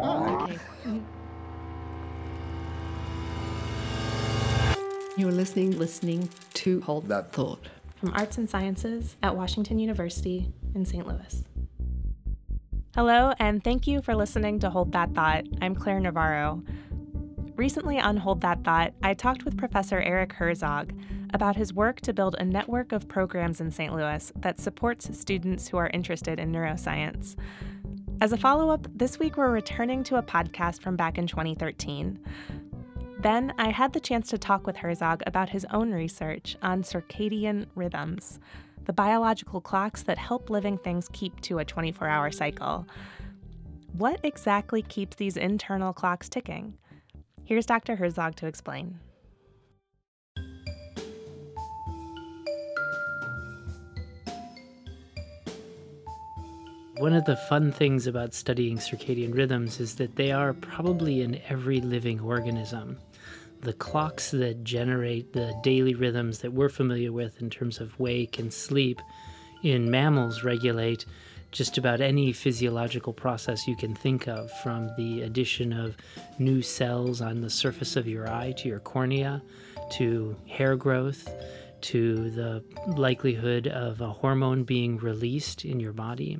Oh, okay. You're listening, listening to Hold That Thought from Arts and Sciences at Washington University in St. Louis. Hello, and thank you for listening to Hold That Thought. I'm Claire Navarro. Recently on Hold That Thought, I talked with Professor Erik Herzog about his work to build a network of programs in St. Louis that supports students who are interested in neuroscience. As a follow up, this week we're returning to a podcast from back in 2013. Then I had the chance to talk with Herzog about his own research on circadian rhythms, the biological clocks that help living things keep to a 24 hour cycle. What exactly keeps these internal clocks ticking? Here's Dr. Herzog to explain. One of the fun things about studying circadian rhythms is that they are probably in every living organism. The clocks that generate the daily rhythms that we're familiar with in terms of wake and sleep in mammals regulate just about any physiological process you can think of, from the addition of new cells on the surface of your eye to your cornea, to hair growth, to the likelihood of a hormone being released in your body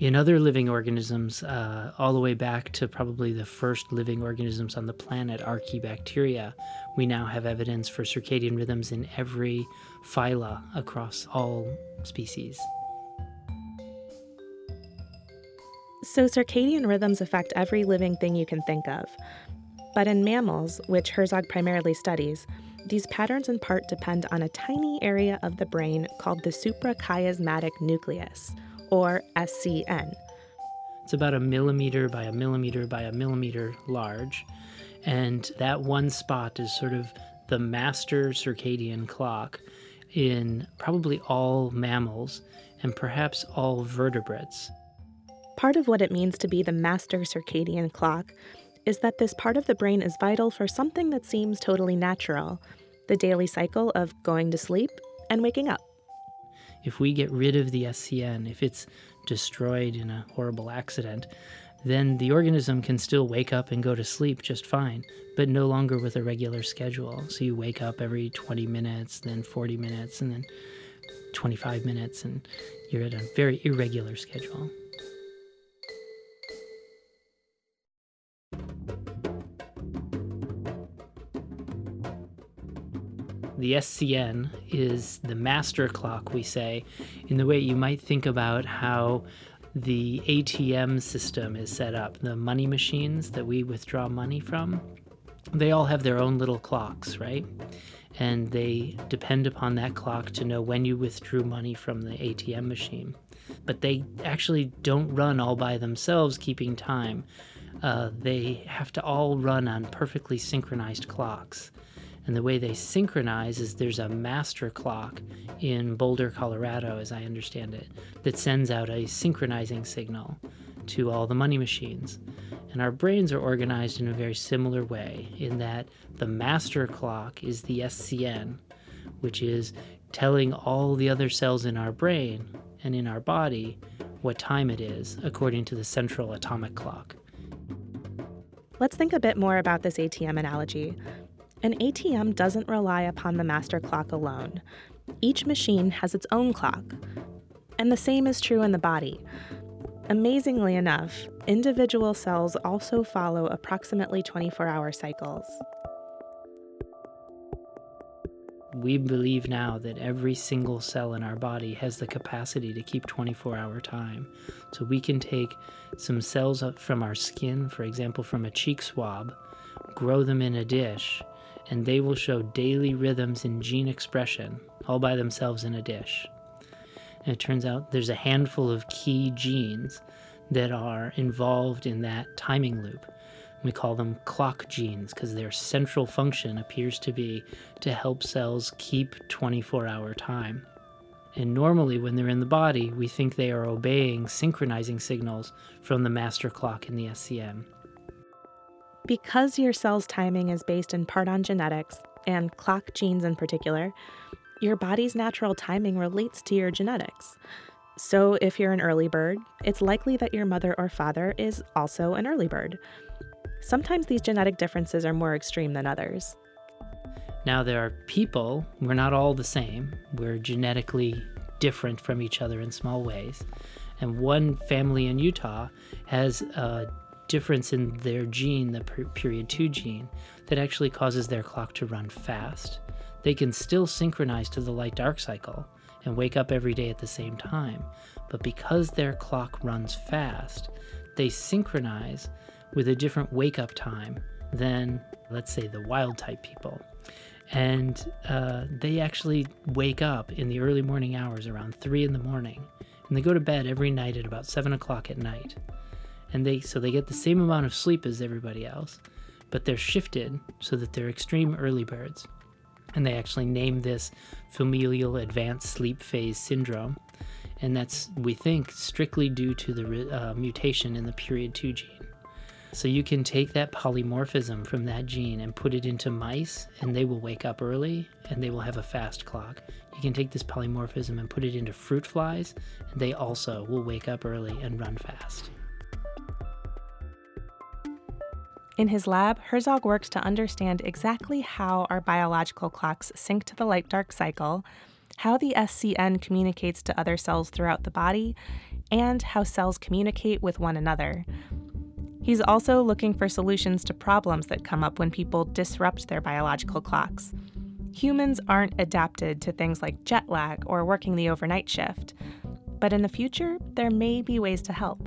in other living organisms, uh, all the way back to probably the first living organisms on the planet, archaebacteria, we now have evidence for circadian rhythms in every phyla across all species. So, circadian rhythms affect every living thing you can think of. But in mammals, which Herzog primarily studies, these patterns in part depend on a tiny area of the brain called the suprachiasmatic nucleus or SCN. It's about a millimeter by a millimeter by a millimeter large. And that one spot is sort of the master circadian clock in probably all mammals and perhaps all vertebrates. Part of what it means to be the master circadian clock is that this part of the brain is vital for something that seems totally natural the daily cycle of going to sleep and waking up if we get rid of the SCN, if it's destroyed in a horrible accident, then the organism can still wake up and go to sleep just fine, but no longer with a regular schedule. So you wake up every 20 minutes, then 40 minutes, and then 25 minutes, and you're at a very irregular schedule. The SCN is the master clock, we say, in the way you might think about how the ATM system is set up, the money machines that we withdraw money from. They all have their own little clocks, right? And they depend upon that clock to know when you withdrew money from the ATM machine. But they actually don't run all by themselves, keeping time. Uh, they have to all run on perfectly synchronized clocks. And the way they synchronize is there's a master clock in Boulder, Colorado, as I understand it, that sends out a synchronizing signal to all the money machines. And our brains are organized in a very similar way, in that the master clock is the SCN, which is telling all the other cells in our brain and in our body what time it is according to the central atomic clock. Let's think a bit more about this ATM analogy. An ATM doesn't rely upon the master clock alone. Each machine has its own clock. And the same is true in the body. Amazingly enough, individual cells also follow approximately 24 hour cycles. We believe now that every single cell in our body has the capacity to keep 24 hour time. So we can take some cells from our skin, for example, from a cheek swab, grow them in a dish, and they will show daily rhythms in gene expression all by themselves in a dish. And it turns out there's a handful of key genes that are involved in that timing loop. We call them clock genes because their central function appears to be to help cells keep 24 hour time. And normally, when they're in the body, we think they are obeying synchronizing signals from the master clock in the SCN. Because your cell's timing is based in part on genetics, and clock genes in particular, your body's natural timing relates to your genetics. So, if you're an early bird, it's likely that your mother or father is also an early bird. Sometimes these genetic differences are more extreme than others. Now, there are people, we're not all the same. We're genetically different from each other in small ways. And one family in Utah has a difference in their gene, the period 2 gene, that actually causes their clock to run fast. They can still synchronize to the light dark cycle and wake up every day at the same time, but because their clock runs fast, they synchronize with a different wake up time than, let's say, the wild type people. And uh, they actually wake up in the early morning hours around three in the morning, and they go to bed every night at about seven o'clock at night. And they so they get the same amount of sleep as everybody else, but they're shifted so that they're extreme early birds. And they actually name this familial advanced sleep phase syndrome. And that's, we think, strictly due to the uh, mutation in the period 2 gene. So you can take that polymorphism from that gene and put it into mice, and they will wake up early and they will have a fast clock. You can take this polymorphism and put it into fruit flies, and they also will wake up early and run fast. In his lab, Herzog works to understand exactly how our biological clocks sync to the light dark cycle, how the SCN communicates to other cells throughout the body, and how cells communicate with one another. He's also looking for solutions to problems that come up when people disrupt their biological clocks. Humans aren't adapted to things like jet lag or working the overnight shift, but in the future, there may be ways to help.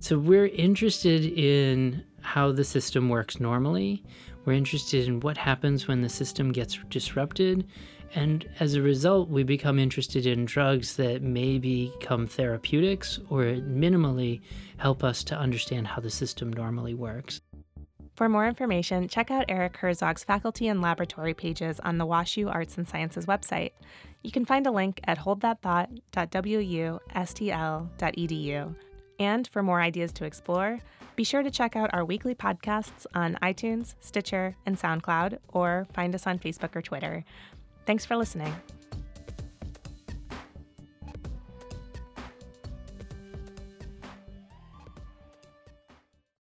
So, we're interested in how the system works normally. We're interested in what happens when the system gets disrupted and as a result, we become interested in drugs that may become therapeutics or minimally help us to understand how the system normally works. For more information, check out Erik Herzog's faculty and laboratory pages on the WashU Arts and Sciences website. You can find a link at holdthatthought.wustl.edu. And for more ideas to explore, be sure to check out our weekly podcasts on iTunes, Stitcher, and SoundCloud, or find us on Facebook or Twitter. Thanks for listening.